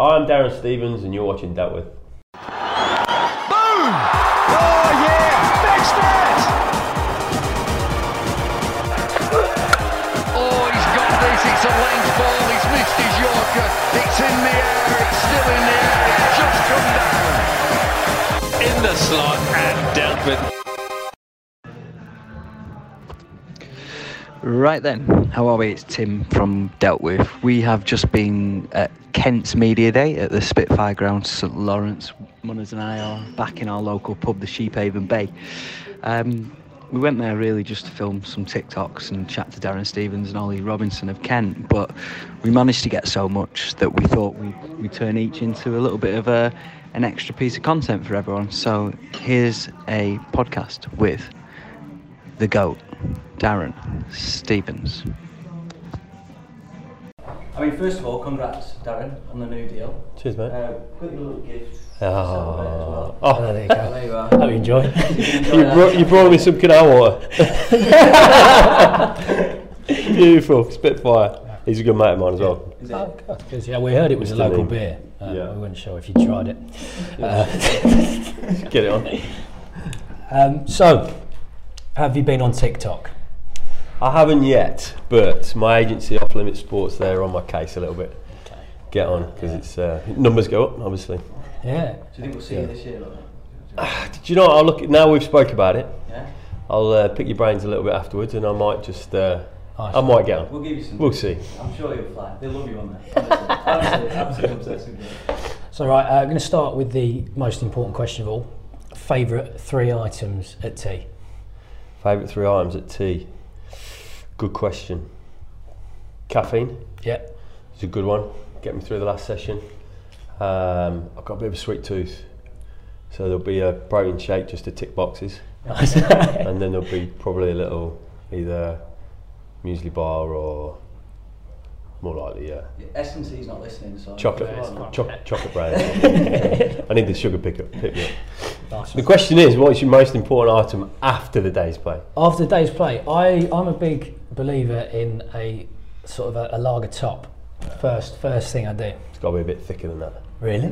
I'm Darren Stevens, and you're watching Dealt With. Boom! Oh yeah! Next net! Oh, he's got this. It's a length ball. He's missed his Yorker. It's in the air. It's still in the air. It's just come down. in the slot Right then, how are we? It's Tim from Dealt With. We have just been at Kent's Media Day at the Spitfire Ground, St Lawrence. Munners and I are back in our local pub, the Sheephaven Bay. Um, we went there really just to film some TikToks and chat to Darren Stevens and Ollie Robinson of Kent, but we managed to get so much that we thought we'd, we'd turn each into a little bit of a, an extra piece of content for everyone. So here's a podcast with the GOAT, Darren Stevens. I mean, first of all, congrats, Darren, on the new deal. Cheers, mate. Uh, got your little gift. Oh, Oh, oh, there you go. there you are. Hope you enjoy. you, brought, you brought me some canal water. Beautiful, Spitfire. He's a good mate of mine as well. Is it? Oh, God, 'cause, yeah, we heard it was a local Lee. beer. Uh, Yeah. We weren't sure if you tried it. Uh, Get it on. um, so, have you been on TikTok? I haven't yet, but my agency, Off Limit Sports, they're on my case a little bit. Okay. Get on because it's uh, numbers go up, obviously. Yeah. Do you think we'll see you this year? Or? Do you know? what, I'll look now. We've spoke about it. Yeah. I'll uh, pick your brains a little bit afterwards, and I might just. Uh, Nice. I might get on. We'll give you some. We'll see. I'm sure you'll fly. They love you on there. Honestly, absolutely obsessed with you. So, right, uh, I'm going to start with the most important question of all. Favourite three items at tea? Favourite three items at tea. Good question. Caffeine Yeah. It's a good one. Get me through the last session. Um, I've got a bit of a sweet tooth, so there'll be a protein shake just to tick boxes, and then there'll be probably a little either muesli bar or more likely yeah Yeah, S&C's not listening, so. chocolate Come on. chocolate bread. I need the sugar pick up. Pick me up. nice. The question is, what is your most important item after the day's play? After the day's play, I, I'm a big believer in a sort of a, a lager top. First, first thing I do. It's got to be a bit thicker than that. Really?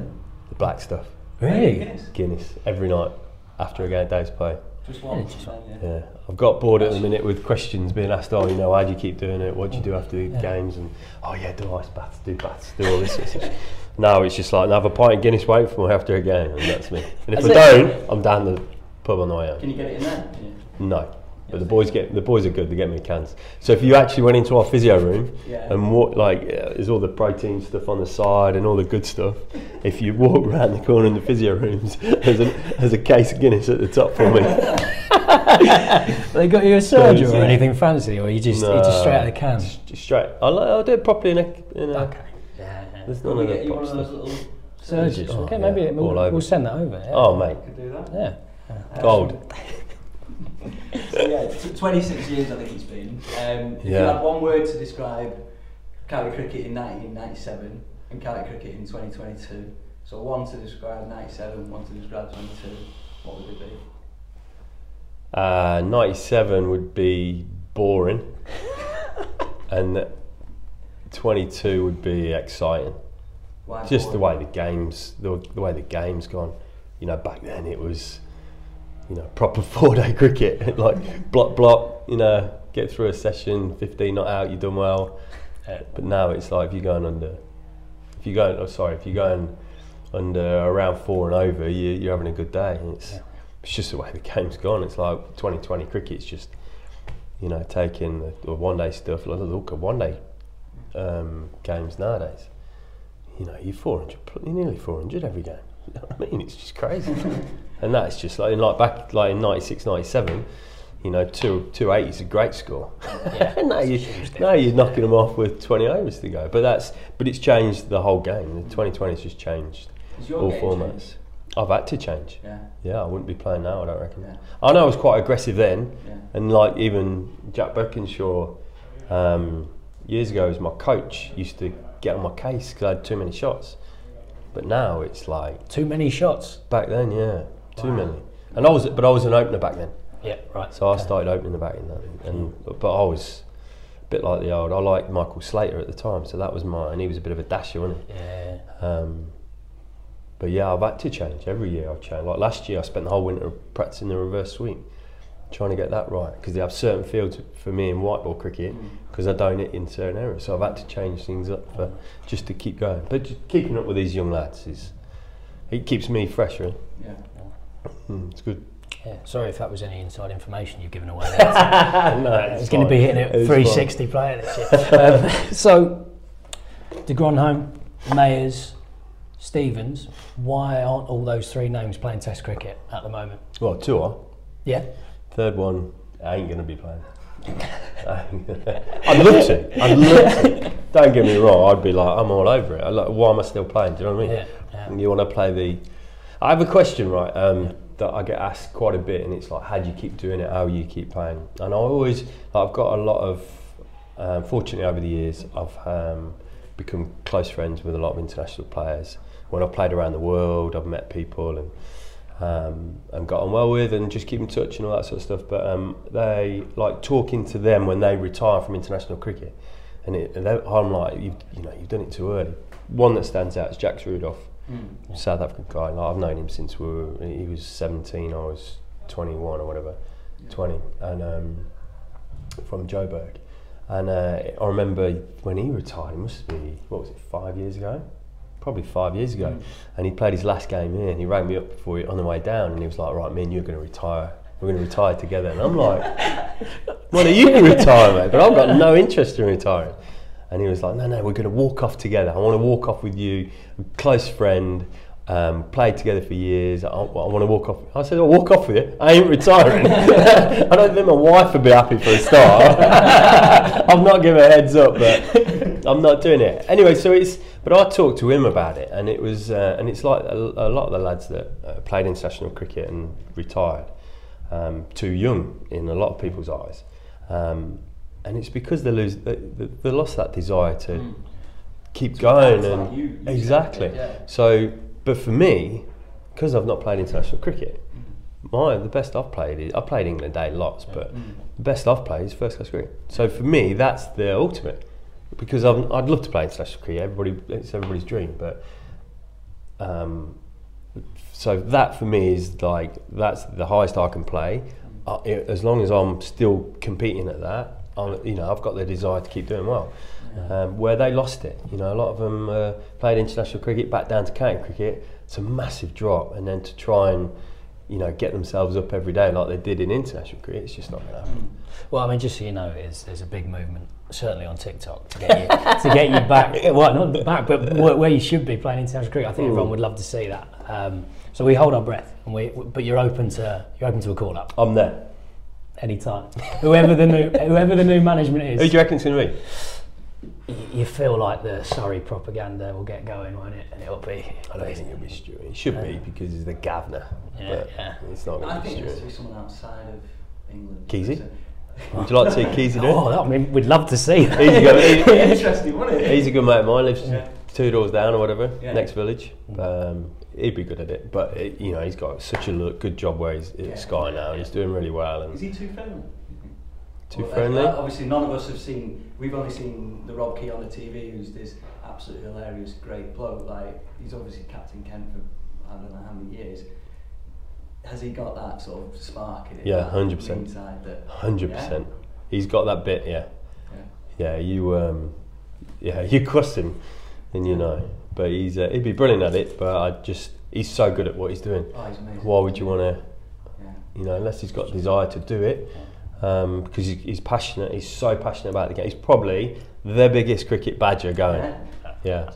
The black stuff. Really? Guinness. Guinness every night after a game day's play. Just one. Yeah, just yeah. Yeah, I've got bored at the minute with questions being asked. Oh, you know, how do you keep doing it? What do you do after the Yeah. games? And oh yeah, do ice baths, do baths, do all this. sort now it's just like have a pint of Guinness wait for me after a game, and that's me. And if I don't, I'm down the pub on the way home. Can you get it in there? Yeah. No. But the boys get the boys are good. They get me cans. So if you actually went into our physio room Yeah. and what like uh, there's all the protein stuff on the side and all the good stuff. If you walk around the corner in the physio rooms, there's a there's a case of Guinness at the top for me. They got you a surgery or yeah. anything fancy, or you just you just straight out of the can? Just straight. I'll, I'll do it properly in a. In a Okay. Yeah. yeah. There's Can none we of get the pop one of those stuff. little Surgeons. Oh, okay, maybe all we'll, we'll send that over. Yeah. Oh mate, Could do that. Yeah. gold. Yeah, t- 26 years I think it's been. Um, if you had one word to describe county cricket in 1997 and county cricket in 2022, so one to describe 97, one to describe 22, what would it be? Uh, 97 would be boring, and 22 would be exciting. Why Just the way the games, the, the way the game's gone. You know, back then it was, you know, proper four-day cricket, like block, block. You know, get through a session, 15 not out, you've done well. Uh, but now it's like if you're going under, if you're going, oh, sorry, if you're going under around four and over, you, you're having a good day. It's, it's just the way the game's gone. It's like 2020 cricket's just, you know, taking the, the one-day stuff. Like, look at one-day um, games nowadays you know, you're 400, you're nearly 400 every game. You know what I mean? It's just crazy. And that's just like, in like back like in 96, 97, you know, two, 280 is a great score. Yeah, now, you, now you're knocking them off with 20 overs to go. But that's, but it's changed the whole game. The 2020 has just changed all formats. changed? I've had to change. Yeah, Yeah, I wouldn't be playing now, I don't reckon. Yeah. I know I was quite aggressive then, yeah. and like even Jack Birkenshaw, um, years ago as my coach, used to get on my case because I had too many shots. But now it's like Too many shots. back then, yeah, too many. And I was, but I was an opener back then, Yeah, right. so I started opening the back in that. And but I was, a bit like the old. I liked Michael Slater at the time, so that was mine. And he was a bit of a dasher, wasn't he? Yeah. Um, but yeah, I've had to change every year. I've changed. Like last year, I spent the whole winter practicing the reverse swing, trying to get that right because they have certain fields for me in white ball cricket because I don't hit in certain areas. So I've had to change things up for just to keep going. But keeping up with these young lads is it keeps me fresher. Yeah. Mm, it's good. Yeah, sorry if that was any inside information you've given away. No, It's going to be hitting it It's 360 player this year. um, so, De Grandhomme, Mayers, Stevens, why aren't all those three names playing Test cricket at the moment? Well, two are. Yeah. Third one, I ain't going to be playing. I'd love to. I'd love to. Don't get me wrong. I'd be like, I'm all over it. Like, why am I still playing? Do you know what I mean? Yeah, yeah. You want to play the. I have a question, right? Um, that I get asked quite a bit, and it's like, how do you keep doing it? How do you keep playing? And I always, I've got a lot of. Um, fortunately, over the years, I've um, become close friends with a lot of international players. When I've played around the world, I've met people and um, and got on well with, and just keep in touch and all that sort of stuff. But um, they like talking to them when they retire from international cricket, and, it, and I'm like, you've, you know, you've done it too early. One that stands out is Jacques Rudolph, South African guy. Like, I've known him since we were, he was 17, I was 21 or whatever, 20, and um, from Joburg. And uh, I remember when he retired, it must be, what was it, five years ago? Probably five years ago. And he played his last game here and he rang me up before he, on the way down and he was like, right, me and you are going to retire. We're going to retire together. And I'm like, well, you can retire, mate, but I've got no interest in retiring. And he was like, no, no, we're going to walk off together. I want to walk off with you, close friend, um, played together for years. I, I want to walk off. I said, I'll walk off with you. I ain't retiring. I don't think my wife would be happy for a start. I'm not giving a heads up, but I'm not doing it. Anyway, so it's, but I talked to him about it, and it was, uh, and it's like a, a lot of the lads that uh, played international cricket and retired um, too young in a lot of people's eyes. Um, and it's because they lose, they, they, lost that desire to keep going, and like you- you exactly. it, yeah. So, but for me, because I've not played international cricket, my the best I've played is I played England A lots, but the best I've played is first class cricket. So for me, that's the ultimate because I've, I'd love to play international cricket. Everybody, it's everybody's dream, but um, so that for me is like that's the highest I can play. Uh, i as long as I'm still competing at that, I'm, you know, I've got the desire to keep doing well. Um, where they lost it, you know, a lot of them uh, played international cricket back down to county cricket. It's a massive drop, and then to try and you know get themselves up every day like they did in international cricket, it's just not going to happen. Well, I mean, just so you know, is there's a big movement, certainly on TikTok, to get you, to get you back. Well, not back, but where, where you should be playing international cricket. I think everyone would love to see that. Um, so we hold our breath, and we, but you're open to you're open to a call up I'm there. Anytime. whoever the new whoever the new management is. Who do you reckon it's going to be? you feel like the sorry propaganda will get going, won't it? And it'll be. I don't think it'll be Stuart. It should be because he's the governor. Yeah, but yeah. It's not going to be think it has to be someone outside of England. Keezy? So- Would you like to see Keezy do it? Oh, I mean, we'd love to see that. He's a good, he- Interesting, wouldn't it? he's a good mate of mine. Lives Yeah. two doors down or whatever, Yeah. next village. Um, he'd be good at it, but it, you know he's got such a look, good job where he's at Yeah. Sky now. and He's doing really well Is he too friendly? too Well, friendly. uh, obviously, none of us have seen. We've only seen the Rob Key on the TV, who's this absolutely hilarious, great bloke. Like he's obviously Captain Kent for I don't know how many years. Has he got that sort of spark in it? Yeah, 100%. Inside that. Hundred percent. He's got that bit. Yeah, Yeah. yeah. You, um, yeah, you cross him, and you know. But he's uh, he'd be brilliant at it. But I just he's so good at what he's doing. Oh, he's. Why would you want to? Yeah. you know, unless he's got desire to do it, um, because he's, he's passionate. He's so passionate about the game. He's probably the biggest cricket badger going. Yeah. Yeah,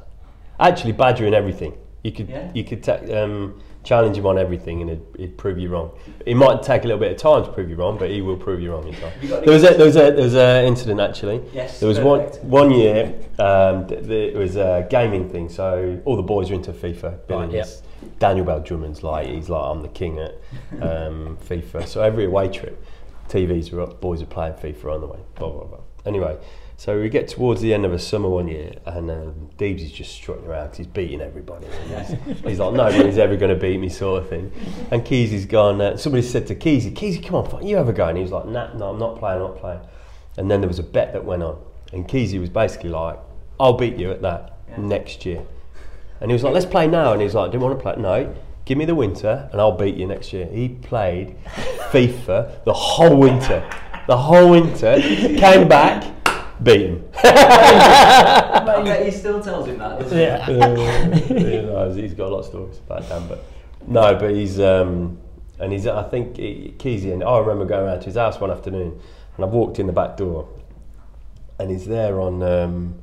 actually, badgering everything. You could Yeah. you could ta- um, challenge him on everything, and it'd, it'd prove you wrong. It might take a little bit of time to prove you wrong, but he will prove you wrong in time. There was a, there was a there was an incident actually. Yes, There was perfect. one one year. Um, th- th- it was a gaming thing, so all the boys were into FIFA. Billy Right, yeah. Daniel Bell Drummond's like he's like I'm the king at um, FIFA. So every away trip, TVs were up, boys are playing FIFA on the way. Blah blah blah. Anyway, so we get towards the end of a summer one year, and um, Deebs is just strutting around 'cause he's beating everybody. He's, he's like nobody's ever going to beat me, sort of thing. And Keezy's gone. Uh, somebody said to Keezy, Keezy, come on, fuck, you have a go. And he was like, Nah, no, I'm not playing, I'm not playing. And then there was a bet that went on, and Keezy was basically like, "I'll beat you at that next year." And he was like, "Let's play now." And he was like, "I didn't want to play." No, give me the winter, and I'll beat you next year. He played FIFA the whole winter, the whole winter. Came back, beat him. I bet he still tells him that. Doesn't Yeah. Uh, you know, he's got a lot of stories about Dan, but no, but he's um, and he's I think he, Keezy and I remember going around to his house one afternoon, and I've walked in the back door, and he's there on um,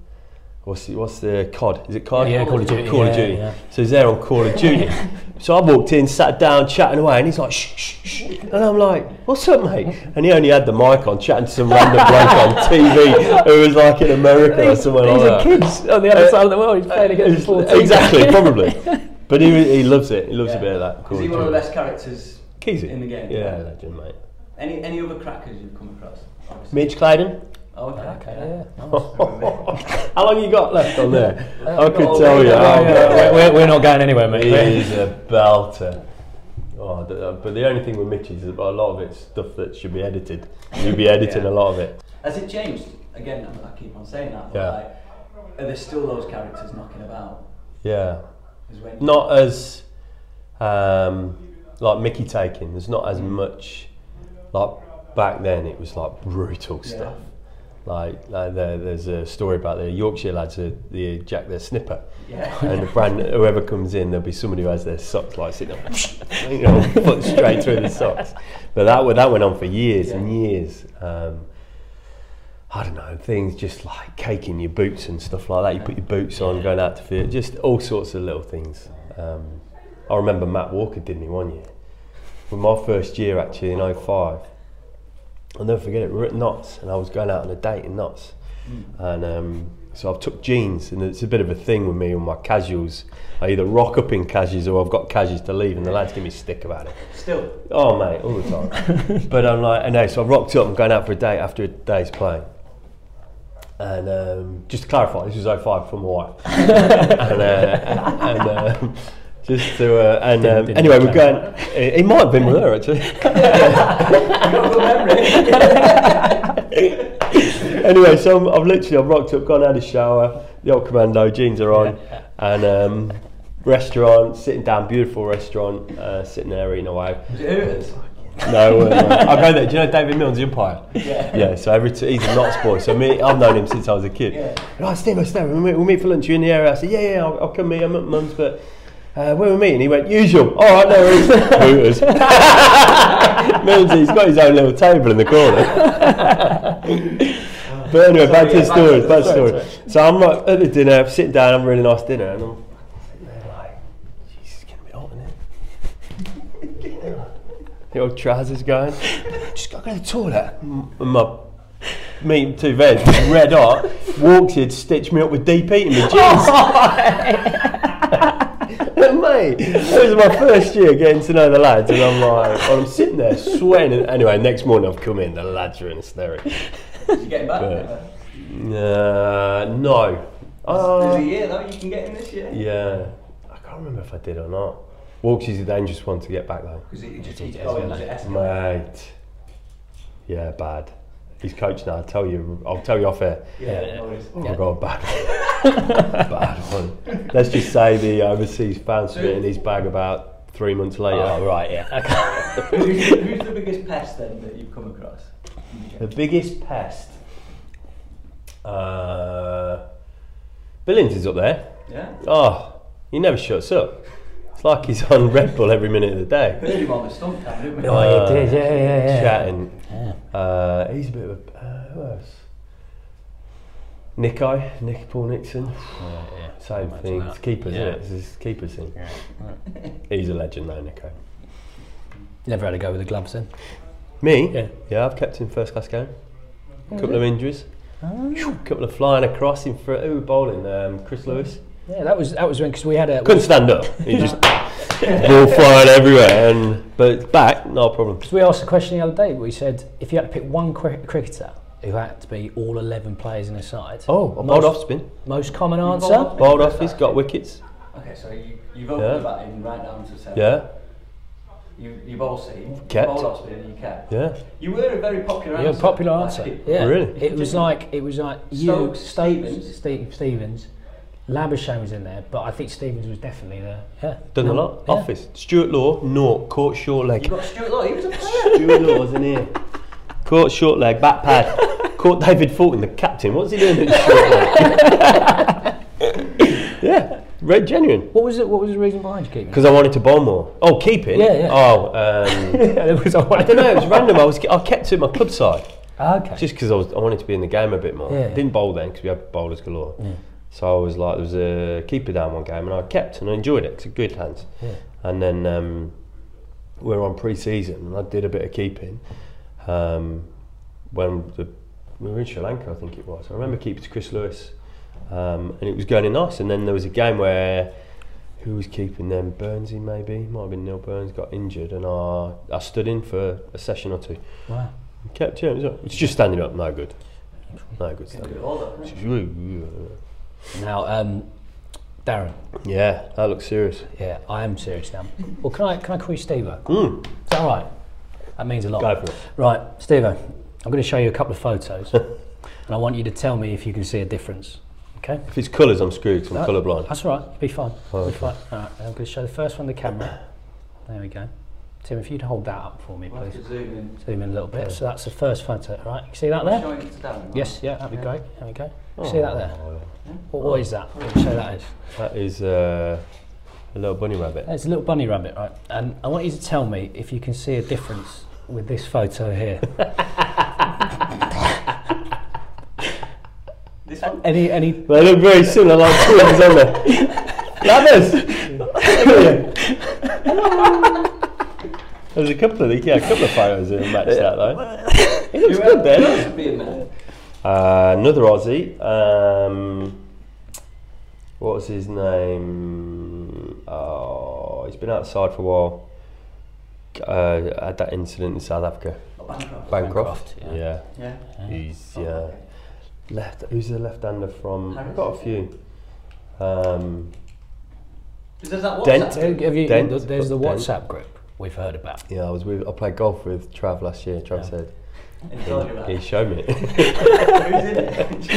what's the, what's the COD? Is it COD? Yeah, Call of Duty, Call of Duty. yeah. So he's there on Call of Duty. so I walked in, sat down, chatting away, and he's like, shh, shh, shh. And I'm like, what's up, mate? And he only had the mic on, chatting to some random bloke on TV who was like in America or somewhere These like are that. kids on the other side of the world. He's uh, playing against 14. Exactly, probably. But he, he loves it. He loves a bit of that. Call Is he of one of the best characters Keezy. in the game? Yeah, legend, mate. Any any other crackers you've come across? Obviously. Mitch Claydon. Oh, okay. Okay, yeah. How long you got left on there? I got could tell you. Yeah, Oh, Yeah, we're, we're not going anywhere, mate. He is a belter. Oh, the- uh, but the only thing with Mitch is that a lot of it's stuff that should be edited. You'll be editing Yeah. a lot of it. Has it changed? Again, I I keep on saying that. But Yeah. like, are there still those characters knocking about? Yeah. As Not as um, like Mickey taking. There's not as much like back then. It was like brutal Yeah. stuff. Like, like there, there's a story about the Yorkshire lads, uh, the Jack their snipper. Yeah. And the brand, whoever comes in, there'll be somebody who has their socks like sitting up, you know, foot straight through the socks. But that went- that went on for years and years. Um, I don't know, things just like caking your boots and stuff like that. You put your boots on, going out to field, just all sorts of little things. Um, I remember Matt Walker did me one year. With my first year actually in 05, I'll never forget it. We were at Notts and I was going out on a date in Notts. And um, so I've took jeans and it's a bit of a thing with me with my casuals. I either rock up in casuals or I've got casuals to leave and the lads give me stick about it. Still. Oh mate, all the time. but I'm like, anyway, so I rocked up. I'm going out for a date after a day's playing. And um, just to clarify, this was 05 from my wife. and uh, and um, just to uh, and um, didn't anyway, we're going. It, it might have been with her actually. anyway, so I'm, I've literally I've rocked up, gone out of the shower, the old commando jeans are on, and um, restaurant, sitting down, beautiful restaurant, uh, sitting there eating away. Was it No, uh, I go there. Do you know David Millns, the umpire? Yeah. Yeah. So every t- he's a Notts boy. So me, I've known him since I was a kid. Yeah. Right, Steve, Steve, we'll meet, we'll meet for lunch. You in the area? I said, yeah, yeah, I'll, I'll come meet. I'm at Mum's, but. Uh, where we meeting? He went, usual. All right, no worries. Hooters. Millns, he's got his own little table in the corner. but anyway, back to the story. to- Back to the story. So I'm like, at the dinner, sitting down, having a really nice dinner, and I'm sitting there like, Jesus, it's getting a bit hot here. The old trousers going. Just gotta go to the toilet. And my meat and two veg, red hot, walks in, stitched me up with deep heat in my jeans. Mate, it was my first year getting to know the lads, and I'm like, I'm sitting there sweating. And anyway, next morning I've come in, the lads are in hysterics. Did you get him back? Yeah. Uh, no. There's Uh, a year though, you can get him this year. yeah. I can't remember if I did or not. Walks is a dangerous one to get back though. Because he just He he does, doesn't was he? it Mate. Yeah, bad. He's coach now. I'll tell you. I'll tell you off air. Yeah, no worries. I've got a bad one. bad one. Let's just say the overseas fans it in his bag about three months later. Oh, right, yeah. Okay. who's, who's the biggest pest then that you've come across? The biggest pest. Uh, Billings is up there. Yeah. Oh, he never shuts up. It's like he's on Red Bull every minute of the day. Heard him on the stump down, didn't we? Oh, Uh, you did, yeah, yeah, yeah. Chatting. Yeah. Uh, he's a bit of a. Uh, who else? Nico, Nick Paul Nixon. yeah. Same Imagine thing. that. It's keepers, Yeah. isn't it? It's his keepers thing. Yeah. He's a legend, though, Nico. Never had a go with the gloves then. Me? Yeah. Yeah, I've kept in first class game. A couple of injuries. A couple of flying across in front. Who were bowling? Um, Chris Lewis. Yeah, that was that was when because we had a Couldn't stand up. He just ball flying everywhere. And but back, no problem. Because we asked a question the other day. We said if you had to pick one cri- cricketer who had to be all 11 players in a side. Oh, a bowled most, off spin. Most common answer? off? Bowled off. He's got wickets. Okay, so you, you've opened Yeah. the batting right down to seven. Yeah. You, you've all seen. Kept. Old Oxford, you kept. Yeah. You were a very popular Yeah, answer. popular answer. it- Yeah, Really? It was like it was like you, Stokes, Stevens, Stevens. Steve, Stevens, Labuschagne was in there, but I think Stevens was definitely there. Yeah, Done a lot. yeah. Office. Stuart Law, naught. Caught short leg. You got Stuart Law, he was a player. Stuart Law was in here. Caught short leg, back pad. Caught David Fulton, the captain. What's he doing at short leg? yeah, red genuine. What was it? What was the reason behind you keeping? Because I wanted to bowl more. Oh, keeping? Yeah, yeah. Oh, um, it? there was a I don't know. It was random. I was I kept it at my club side Okay. just because I was I wanted to be in the game a bit more. Yeah. Didn't bowl then because we had bowlers galore. So I was like, there was a keeper down one game, and I kept and I enjoyed it. it's a good hands. Yeah. And then um, we were on pre-season, and I did a bit of keeping. Um, when the, we were in Sri Lanka, I think it was. I remember keeping to Chris Lewis, um, and it was going in nice. And then there was a game where who was keeping them? Burnsy maybe, might have been Neil Burns got injured, and I I stood in for a session or two. Wow. Kept yeah, it was, it's just standing up, no good, no good standing all, though, can't you? up. Now, um, Darren. Yeah, that looks serious. Yeah, I am serious now. Well, can I can I call you Steve? Is Mm, that all right? That means a lot. go for it. Right, Steve. I'm going to show you a couple of photos, and I want you to tell me if you can see a difference. Okay. If it's colours, I'm screwed 'cause I'm No, colourblind. That's all right. Be fine. Oh, Be okay. fine. All right. I'm going to show the first one to the camera. There we go. Tim, if you'd hold that up for me, We'll have please. to zoom in. Zoom in a little bit. So that's the first photo, right? You see that there? Showing it to Darren, right? Yes. Yeah. That'd be Yeah. great. There we go. You see that there? Oh, What, what is that? What would you say that is? That is uh, a little bunny rabbit. It's a little bunny rabbit, right? And I want you to tell me if you can see a difference with this photo here. This one? any any They look very similar, like twins, don't they? Ladders! There's a couple of yeah, a couple of photos that match that though. He looks Who good else there. would be in there? Uh, another Aussie. Um, what was his name? Oh, he's been outside for a while. Uh, had that incident in South Africa. Oh, Bancroft. Bancroft. Bancroft, yeah. Yeah. He's Oh, yeah. okay. Left. Who's the left-hander from? I've got a few. Um, There's that Dent. WhatsApp. have you, Dent. there's the Dent. WhatsApp group we've heard about. yeah, I was with. I played golf with Trav last year. Trav Yeah. said And he told you about he showed me. Who's in it?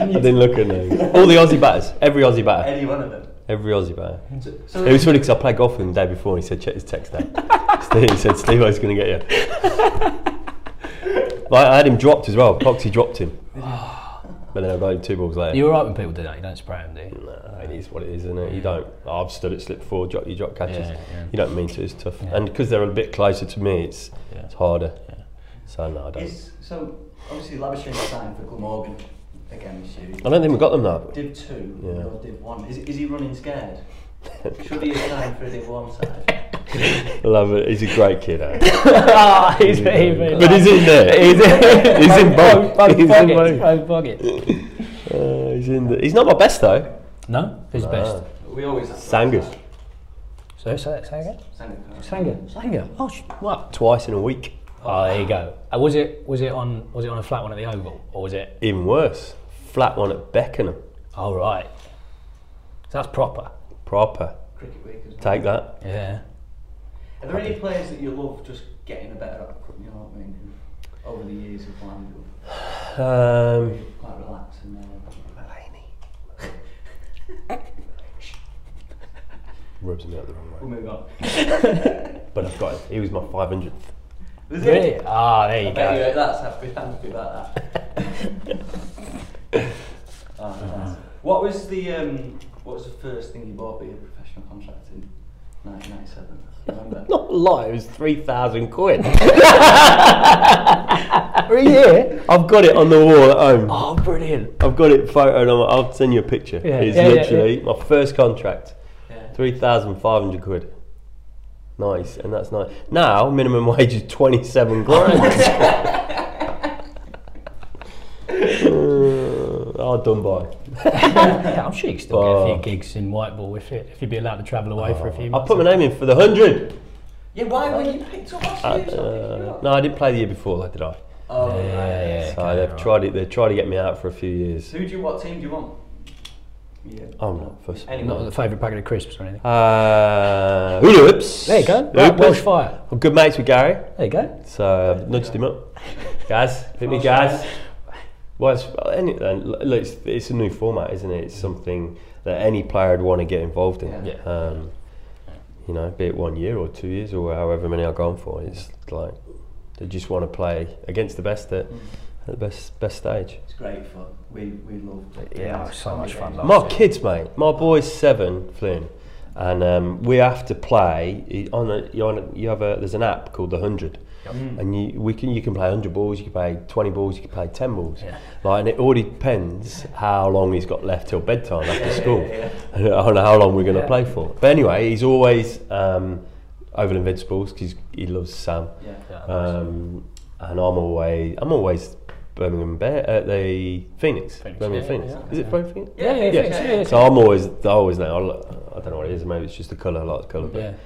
I didn't look at names. All the Aussie batters. Every Aussie batter. Any one of them. Every Aussie batter. So, so It was funny because I played golf with him the day before and he said, check his text out. Steve, he said, Steve, I was going to get you. like, I had him dropped as well. Poxy dropped him. But then I got him two balls later. You're right when people do that. You don't spray them, do you? Nah, it is what it is, isn't it? You don't. I've stood at slip four, drop, you drop catches. Yeah, yeah. You don't mean to, it's tough. Yeah. And because they're a bit closer to me, it's, Yeah. it's harder. So, no, I don't. Is, so obviously Labuschagne signed for Glamorgan again this year. I don't think we've got them now. Div two, Yeah. or Div one. Is, is he running scared? Should he have signed for a Div one side? I love it. He's a great kid, eh? Ah, he's even. but he's in there. He's in, He's in both. both He's in pockets. both. Both pockets. Uh, he's in the, He's not my best, though. No, who's best? We always have to Sangus. So say, say again. that. Sangus. Sanger. Sanger. Oh, sh- what? Twice in a week. Oh, there you go. Uh, was it was it on was it on a flat one at the Oval or was it? Even worse. Flat one at Beckenham. Oh right. So that's proper. Proper. Cricket week as well. Take that. Yeah. Are there any players that you love just getting a better at? You know what I mean? Over the years of playing, Um, quite relaxed and. Uh, rubs me out the wrong we'll way. move on. But I've got it. He was my 500th. Was Really? it? Ah, there you I go. you that's happy, happy about that. oh, nice. What was the um, what was the first thing you bought with your professional contract in 1997? Remember? Not a lie, it was 3,000 quid. For a year. I've got it on the wall at home. Oh, brilliant. I've got it photoed on. I'll send you a picture. Yeah, it's yeah, yeah, literally my first contract. Yeah. 3,500 quid. Nice, and that's nice. Now, minimum wage is 27 grand. oh, done by. Yeah, I'm sure you can still get a Oh. few gigs in Whiteball if it if you'd be allowed to travel away for a few Months I'll put my name in for the 100. Yeah, why were you picked up last Uh, year? It's not picked you uh, up. no, I didn't play the year before, though, did I? Oh, Yeah, right. yeah, So okay, they've right. tried it. They tried to get me out for a few years. Who do you? What team do you want? Yeah. I'm not fussed. Not the favourite packet of crisps or anything. Uh, hoops. There you go. Right, Hoopers. Welsh fire. I'm good mates with Gary, There you go. so I've nudged him up. Guys, hit me, Welsh guys. Fire. Well, it's, any, and it's, it's a new format, isn't it? It's something that any player would want to get involved in. Yeah. Um, you know, be it one year or two years or however many I've gone for. It's like they just want to play against the best at, at the best best stage. It's great fun. We we love. It. Yeah, it's so much fun. My kids, mate. My boy's seven, Flynn, and um, we have to play on a, you on a, you have a there's an app called the hundred, and you we can you can play hundred balls, you can play twenty balls, you can play ten balls, Yeah. like and it all depends how long he's got left till bedtime after school, and I don't know how long we're going to Yeah. play for. But anyway, he's always um, over Invincibles because he loves Sam, Yeah. um, and I'm always I'm always. Birmingham Bear at the Phoenix. Phoenix, Birmingham yeah, Phoenix. yeah, Is it Birmingham Phoenix? Yeah, yeah, Yeah. yeah. yeah, yeah. So I'm always, I always know. I I don't know what it is. Maybe it's just the colour. I like the colour. Yeah, But,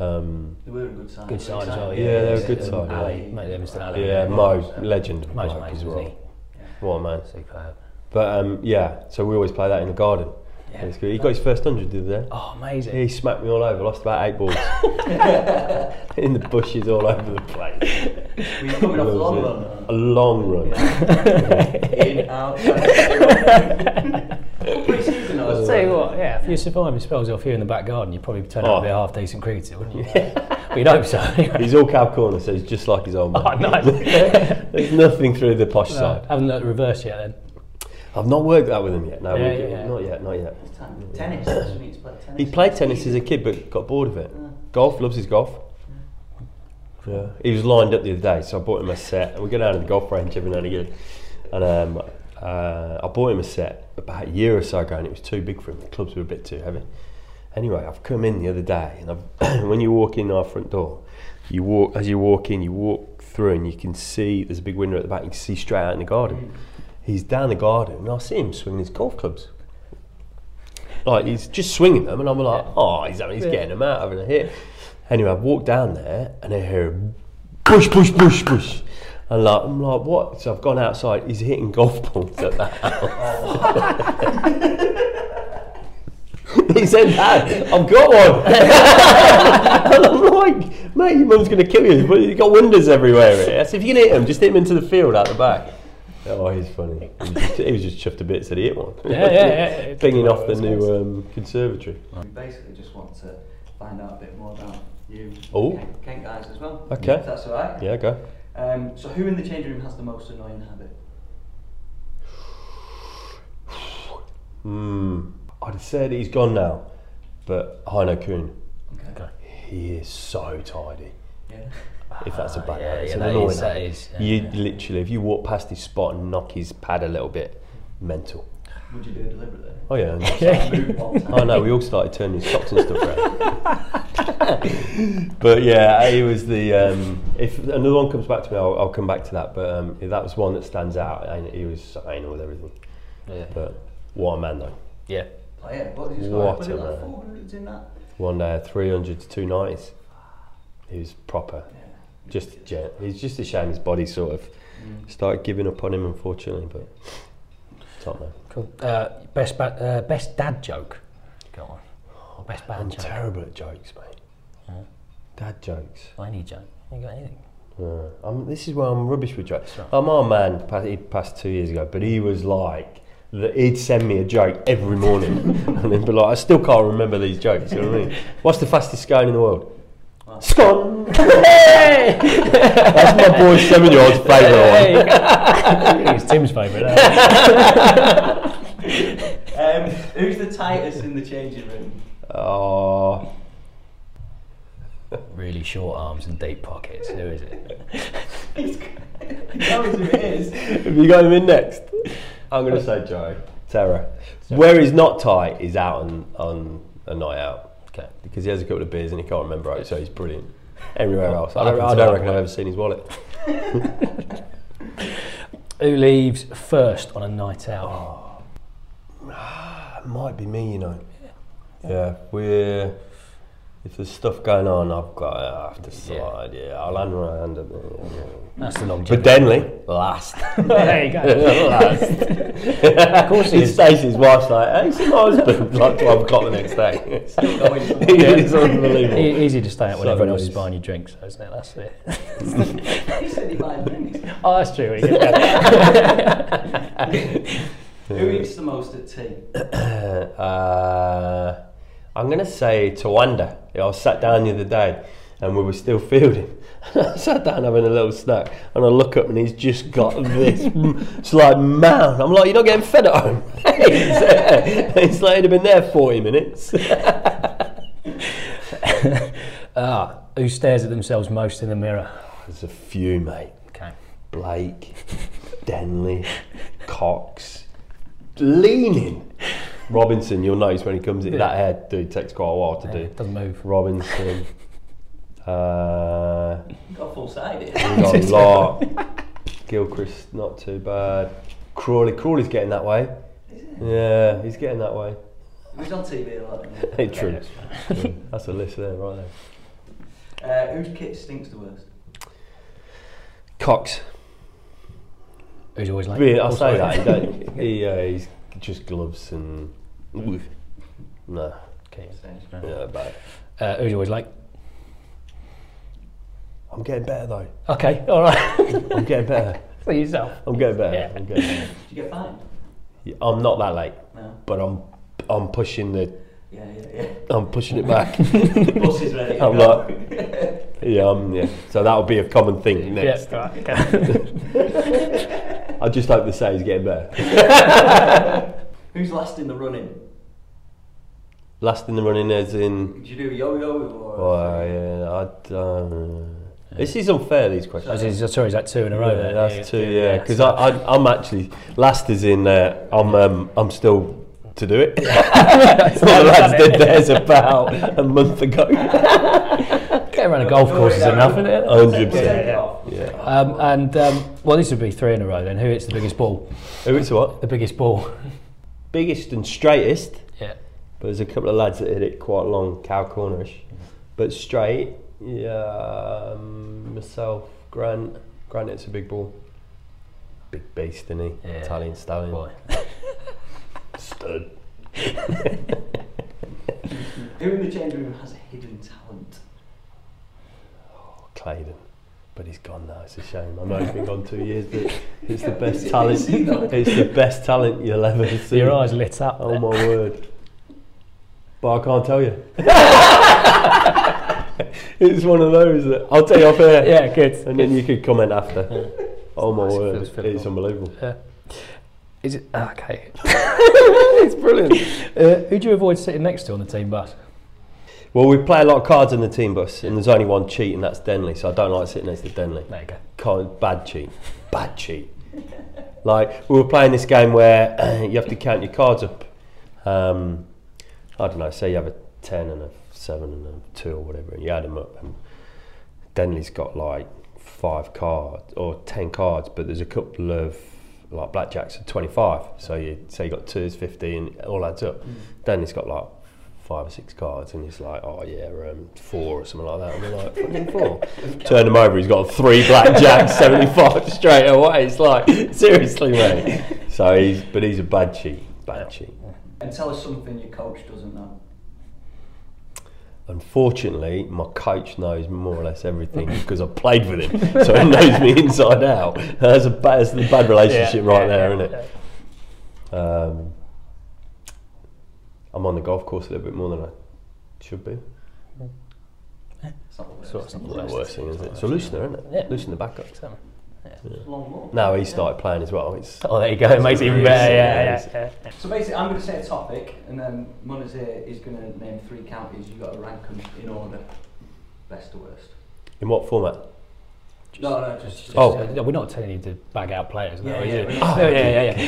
um, They were a good side. good side as well. Yeah, Yeah, they were a good Um, side, yeah. Ali, mate, Livingstone Ali. yeah, Mo, legend. Mo's bloke amazing, as well. he? What a man. Superb. But um, yeah, so we always play that in the garden. Yeah. It's good. He got his first hundred the other day. Oh, amazing. He smacked me all over. Lost about eight balls in the bushes all over the place. Were you coming off the long run? A long run. In, out. Pre-season, I was Tell you what, yeah, if you're surviving spells off here in the back garden, you'd probably turn out Oh. to be a half decent cricketer, wouldn't you? We'd hope so. Anyway. He's all cow corner, so he's just like his old man. Oh, nice. There's nothing through the posh No, side. haven't learnt the reverse yet then. I've not worked that with him yet. No, Yeah, yeah, yeah. not yet, not yet. Tennis. he needs tennis. He played tennis as a kid, but got bored of it. Golf, loves his golf. Yeah, he was lined up the other day, so I bought him a set. And we go down to the golf range every now and again, and um, uh, I bought him a set about a year or so ago, and it was too big for him. The clubs were a bit too heavy. Anyway, I've come in the other day, and I've, when you walk in our front door, you walk as you walk in, you walk through, and you can see there's a big window at the back. You can see straight out in the garden. He's down the garden, and I see him swinging his golf clubs. Like he's just swinging them, and I'm like, oh, he's, he's getting them out, having a hit. Anyway, I've walked down there, and I hear push, push, push, push. And like, I'm like, what? So I've gone outside. He's hitting golf balls at the house. he said, Dad, I've got one. and I'm like, mate, your mum's going to kill you. But you've got windows everywhere. Here. I said, if you can hit him, just hit him into the field out the back. Oh, he's funny. He was just, he was just chuffed a bit, said he hit one. Yeah, yeah, yeah. Pinging off the new um, conservatory. We basically just want to find out a bit more about you, Oh. Kent, Kent guys as well. Okay. If that's all right. Yeah, go. Um, so who in the changing room has the most annoying habit? Hmm. I'd have said he's gone now, but Heino Kuhn, Okay. he is so tidy. Yeah. If that's a bad yeah, habit, it's yeah, an that annoying is- habit. is, yeah, you yeah. literally, if you walk past his spot and knock his pad a little bit, mental. Would you do it deliberately? Oh yeah. Move one time. I know. We all started turning his socks and stuff around. but yeah, he was the. Um, if another one comes back to me, I'll, I'll come back to that. But um, that was one that stands out. And he was so anal with everything. Yeah. But what a man though. yeah. Oh yeah. What did you What a like man. 400 in that? One day, 300 to 290s. He was proper. Yeah. Just a gent. It's just a shame his body sort of Mm. started giving up on him, unfortunately. But top. Cool. Uh, best ba- uh, best dad joke. Go on. Or best bad I'm joke. terrible at jokes, mate. Dad jokes. Any joke. You got anything? Uh, I'm, this is where I'm rubbish with jokes. right. I'm our man. He passed two years ago, but he was like, that he'd send me a joke every morning, and then be like, I still can't remember these jokes. You know what I mean? What's the fastest scone in the world? Scone. That's my boy seven-year-old's favourite one. I it's Tim's favourite. Um, who's the tightest in the changing room? Oh, really short arms and deep pockets. Who is it? He knows who it is. have you got him in next? I'm going to say Joe. Terror. Where he's not tight, he's out on, on a night out. Okay. because he has a couple of beers and he can't remember it, so he's brilliant. Everywhere else, I don't, I don't reckon I've ever seen his wallet. Who leaves first on a night out? Ah, that might be me, you know. Yeah, we're if there's stuff going on, I've got I have to slide. Yeah, I'll hang around. And, yeah. That's the But longevity. Denly, last. there you go. last. of course he is. Stacey's wife's like, hey, see my husband, like 12 o'clock the next day. it's unbelievable. E- Easy to stay out when So everyone else is buying you drinks, though, isn't it? That's it. he said he might win. Oh, that's true. Who eats the most at tea? Uh, I'm going to say Tawanda. I was sat down the other day and we were still fielding. I sat down having a little snack and I look up and he's just got this it's like mound. I'm like, you're not getting fed at home. it's, it's like he'd have been there 40 minutes. ah, who stares at themselves most in the mirror? There's a few, mate. Okay. Blake, Denly, Cox, leaning. Robinson, you'll notice when he comes in, that hair dude takes quite a while to Yeah, do. it doesn't move. Robinson. Uh, Got full side here. we got a lot. Gilchrist, not too bad. Crawley, Crawley's getting that way. Yeah, he's getting that way. He's on TV a lot. Hey, true. Yeah, That's a list there, right there. he? Uh, whose kit stinks the worst? Cox. Who's always like? Really, I'll say that. He don't, he, uh, he's just gloves and. Oof. No. Okay. Yeah, bad. Uh, you always like? I'm getting better though. Okay, all right. I'm getting better. For yourself. I'm getting better. Yeah. I'm, getting better. Did you get fined? Yeah, I'm not that late, No. but I'm I'm pushing the Yeah, yeah, yeah. I'm pushing it back. yeah. Bus is ready. I'm go. like, yeah, um, yeah. So that'll be a common thing next. Yeah, right, okay. I just hope the say he's getting better. Who's last in the running? Last in the running as in. Did you do a yo-yo or? Oh yeah, I don't. This is unfair. These questions. That's- that's- sorry, is that two in a row? Yeah, there? that's two. Yeah, because I, I, I'm actually last is in. Uh, I'm um, I'm still to do it. the lads did theirs about a month ago. Get around a golf course is enough, isn't it? Hundred Yeah, percent. yeah. Yeah. Um, and um, well, this would be three in a row then. Who hits the biggest ball? Who it's what? The biggest ball. Biggest and straightest. Yeah. But there's a couple of lads that hit it quite long, cow cornerish. But straight, yeah, um, myself, Grant. Grant hits a big ball. Big beast, isn't he? Yeah. Italian stallion. Boy. Stud. Who in the change room has a hidden talent? Claydon. But he's gone now, it's a shame. I know he's been gone two years, but it's the best talent. is he though? It's the best talent you'll ever see. Your eyes lit up. Oh my word. But I can't tell you. it's one of those that I'll tell you off air. Yeah, good. And then you could comment after. Oh my nice, word, feels fitting. it's unbelievable. Yeah. Is it okay? it's brilliant. Uh, who do you avoid sitting next to on the team bus? Well, we play a lot of cards in the team bus, and there's only one cheat, and that's Denly. So I don't like sitting next to Denly. There you go. Can't, bad cheat, bad cheat. like we were playing this game where you have to count your cards up. Um, I don't know. Say you have a ten and a seven and a two or whatever, and you add them up, and Denly's got like five cards or ten cards, but there's a couple of like blackjacks at 25. So you say you got twos, 50, and it all adds up. Denly's got like five or six cards, and he's like, oh yeah, um, four or something like that. And we're like, fucking four. Turn him over, he's got three blackjacks, 75 straight away. It's like, seriously, mate. So he's, but he's a bad cheat, bad cheat. And tell us something your coach doesn't know. Unfortunately, my coach knows more or less everything because I played with him, so he knows me inside out. That's a bad, that's a bad relationship Yeah, right yeah, there, yeah, isn't it? Um, I'm on the golf course a little bit more than I should be. It's not the worst. So it's not thing. the That's the worst. worst thing, is it? So loosen, isn't it? Yeah. Loosen the back up. So- It's a long. Now he started playing as well. It's Oh, there you go. It makes it even better. Yeah, yeah, yeah. So basically, I'm going to say a topic, and then Munners here is going to name three counties. You've got to rank them in order, best to worst. in what format? No, no, just. just Oh. Uh, we're not telling you to bag out players. Yeah, no, is yeah, Oh, not. yeah, yeah,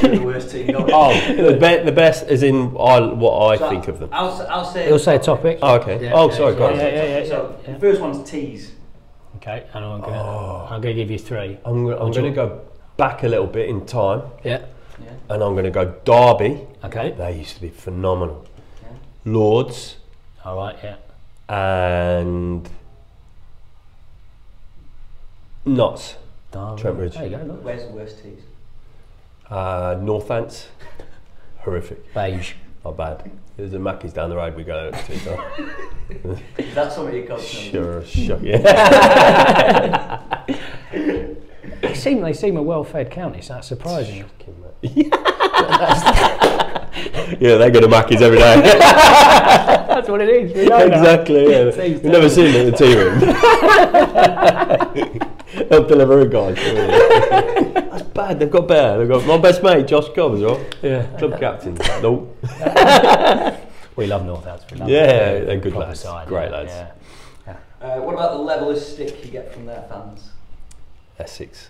yeah. the worst team going. Oh, the, be- the best is in I, what I So think of them. I'll, s- I'll say. He'll say a topic. Oh, okay. Yeah, oh, yeah, sorry, yeah, go on. yeah, yeah, yeah, So yeah. the first one's teas. Okay, and I'm gonna, Oh. I'm gonna give you three. I'm, go- I'm going to go back a little bit in time, Yeah. Yeah. and I'm going to go Derby. Okay. They used to be phenomenal. yeah. Lords, All right. Yeah. and Notts, Oh, Trent Bridge. There you go. Look. Where's the worst teas? uh, Northants, horrific, Beige. not bad. There's a Mackey's down the road we go to. So. Is that something you coach? sure, sure, yeah. They seem they seem a well-fed county. So that's surprising. yeah, they go to Mackey's every day. that's what it is. We know that. exactly. Yeah. We've never seen it in the tea room. Help deliver a guy. That's bad. They've got better. They've got my best mate, Josh Cobb, as well. Yeah. Club captain. Nope. We love Northants. We love Yeah, them. they're good Proper lads. Side, Great yeah, lads. Yeah. Uh, what about the level of stick you get from their fans? Essex.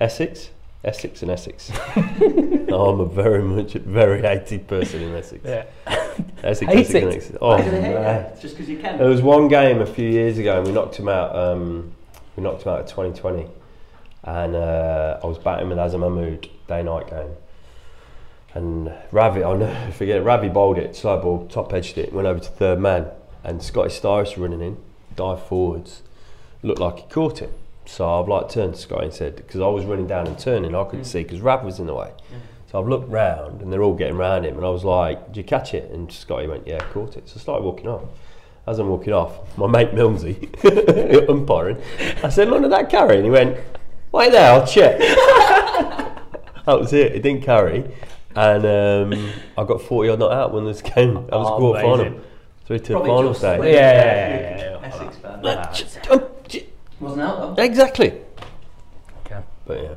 Essex? Essex and Essex. no, I'm a very much, very hated person in Essex. Yeah. Essex, Hate Essex, it? and Essex. Oh, Why do they hate man. Just because you can? There was one game a few years ago, and we knocked him out. Um, we knocked him out at 2020, and uh, I was batting with Azhar Mahmood day night game. And Ravi, I'll never forget. Ravi bowled it, slow ball, top edged it, went over to third man, and Scotty Styris running in, dive forwards, looked like he caught it. So I've like turned to Scotty and said, because I was running down and turning, I couldn't see because Rav was in the way. So I've looked round and they're all getting round him, and I was like, "Did you catch it?" And Scotty went, "Yeah, caught it." So I started walking off. As I'm walking off, my mate Milnesy, umpiring, I said, "Look at that carry," and he went, "Wait there, I'll check." that was it. It didn't carry, and um, I got 40 odd not out when this game. That was Oh, quarter final, amazing. through to the Probably final just stage. Yeah, yeah, yeah, yeah. Essex fan. J- j- Wasn't out though. Exactly. Okay. But yeah,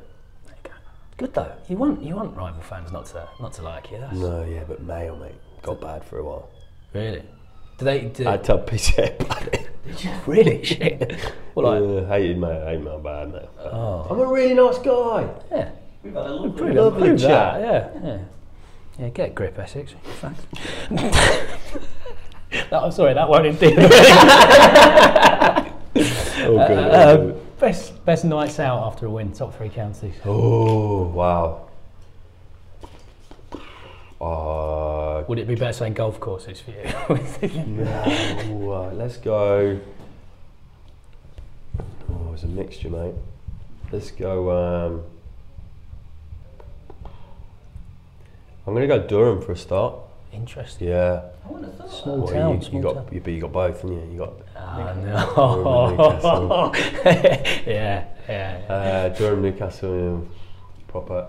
Good though. You want you want rival fans not to not to like you. That's no, yeah, but Mayo, mate, got bad for a while. really. Do they? Do, I had to tell PCA about it. really shit. well, like, Uh, hated Mayo, hated Mayo bad, mate. oh, I'm a really nice guy. yeah. We've had a lovely. Prove, Lovely chat. Yeah, yeah. Yeah, get a grip, Essex. Thanks. that, I'm sorry, that won't indeed. Oh, good. uh, best best nights out after a win, top three counties. oh, wow. Uh, Would it be better saying golf courses for you? no, uh, let's go. Oh, it's a mixture, mate. Let's go. Um, I'm going to go Durham for a start. Interesting. Yeah. I wouldn't have thought. Small Well, town, you, small you got, town. you, but you got both, haven't you? You got Ah, Durham, no. yeah, yeah. yeah. uh, Durham, Newcastle, proper.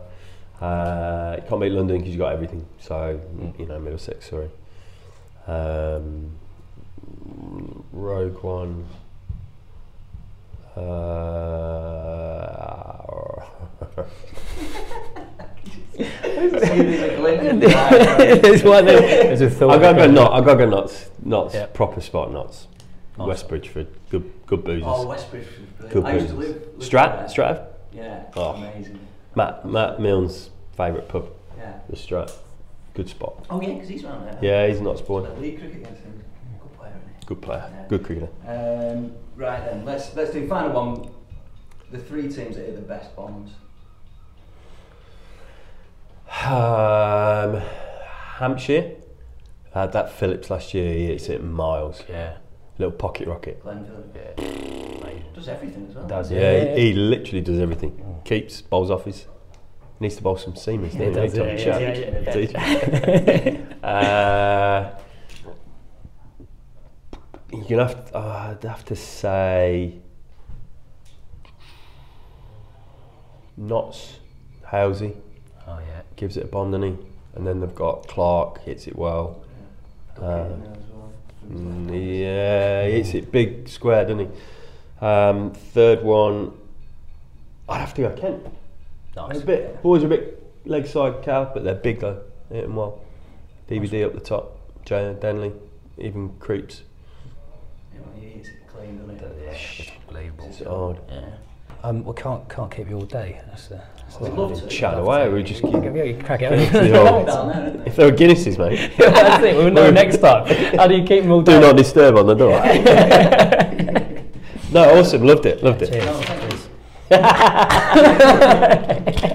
Uh, you can't beat London because you got everything. So you know, Middlesex, sorry. Um, Rogue One. Uh, There's one there- there's a thought. I gotta go Notts. I gotta go Notts. Notts. Yeah. Proper spot Notts. Nice. West Bridgford for good good boozers. Oh, West Bridgford was good brilliant. I used to boozers. live. live Strat. Strat. Yeah. Oh. Amazing. Matt Matt Milnes' favourite pub, Yeah. the Strat. Good spot. Oh yeah, because he's around there. Yeah, he's not spoiled. league cricket against him. Good player, isn't Good player. Yeah. Good cricketer. Um, right then, let's let's do final one. The three teams that hit the best bombs. Um, Hampshire. Had that Phillips last year. He hits it miles. Yeah. Little pocket rocket. Glenville. Yeah. Amazing. Does everything as well. Does Yeah, it? He, he literally does everything. Keeps bowls off his. Needs to bowl some seamers. Yeah, doesn't he? does, Tom yeah, Sharp. yeah, yeah, uh, you're gonna have to, uh, I'd have to say Notts, Halesy Oh yeah. gives it a bomb, doesn't he? And then they've got Clarke hits it well. Good Uh, kid in well. Yeah, he hits it big square, doesn't he? Um, third one, I'd have to go Kent. Nice. A bit, always a bit leg side cow, but they're big though. They hit 'em well. DBD up the top, Joe Denly, even creeps. Yeah, well, he hits it clean, doesn't he? Yeah, it's unbelievable. It's hard. Yeah. Um, we can't can't keep you all day. That's the. That's the I'd love to. Chat away, we just keep. Yeah, you crack it. the old- Down there, isn't it? if there were Guinnesses, mate, That's it. We'll know next time. How do you keep them all day? do not disturb on the door. no, awesome, loved it, loved it. Cheers. No, thank you.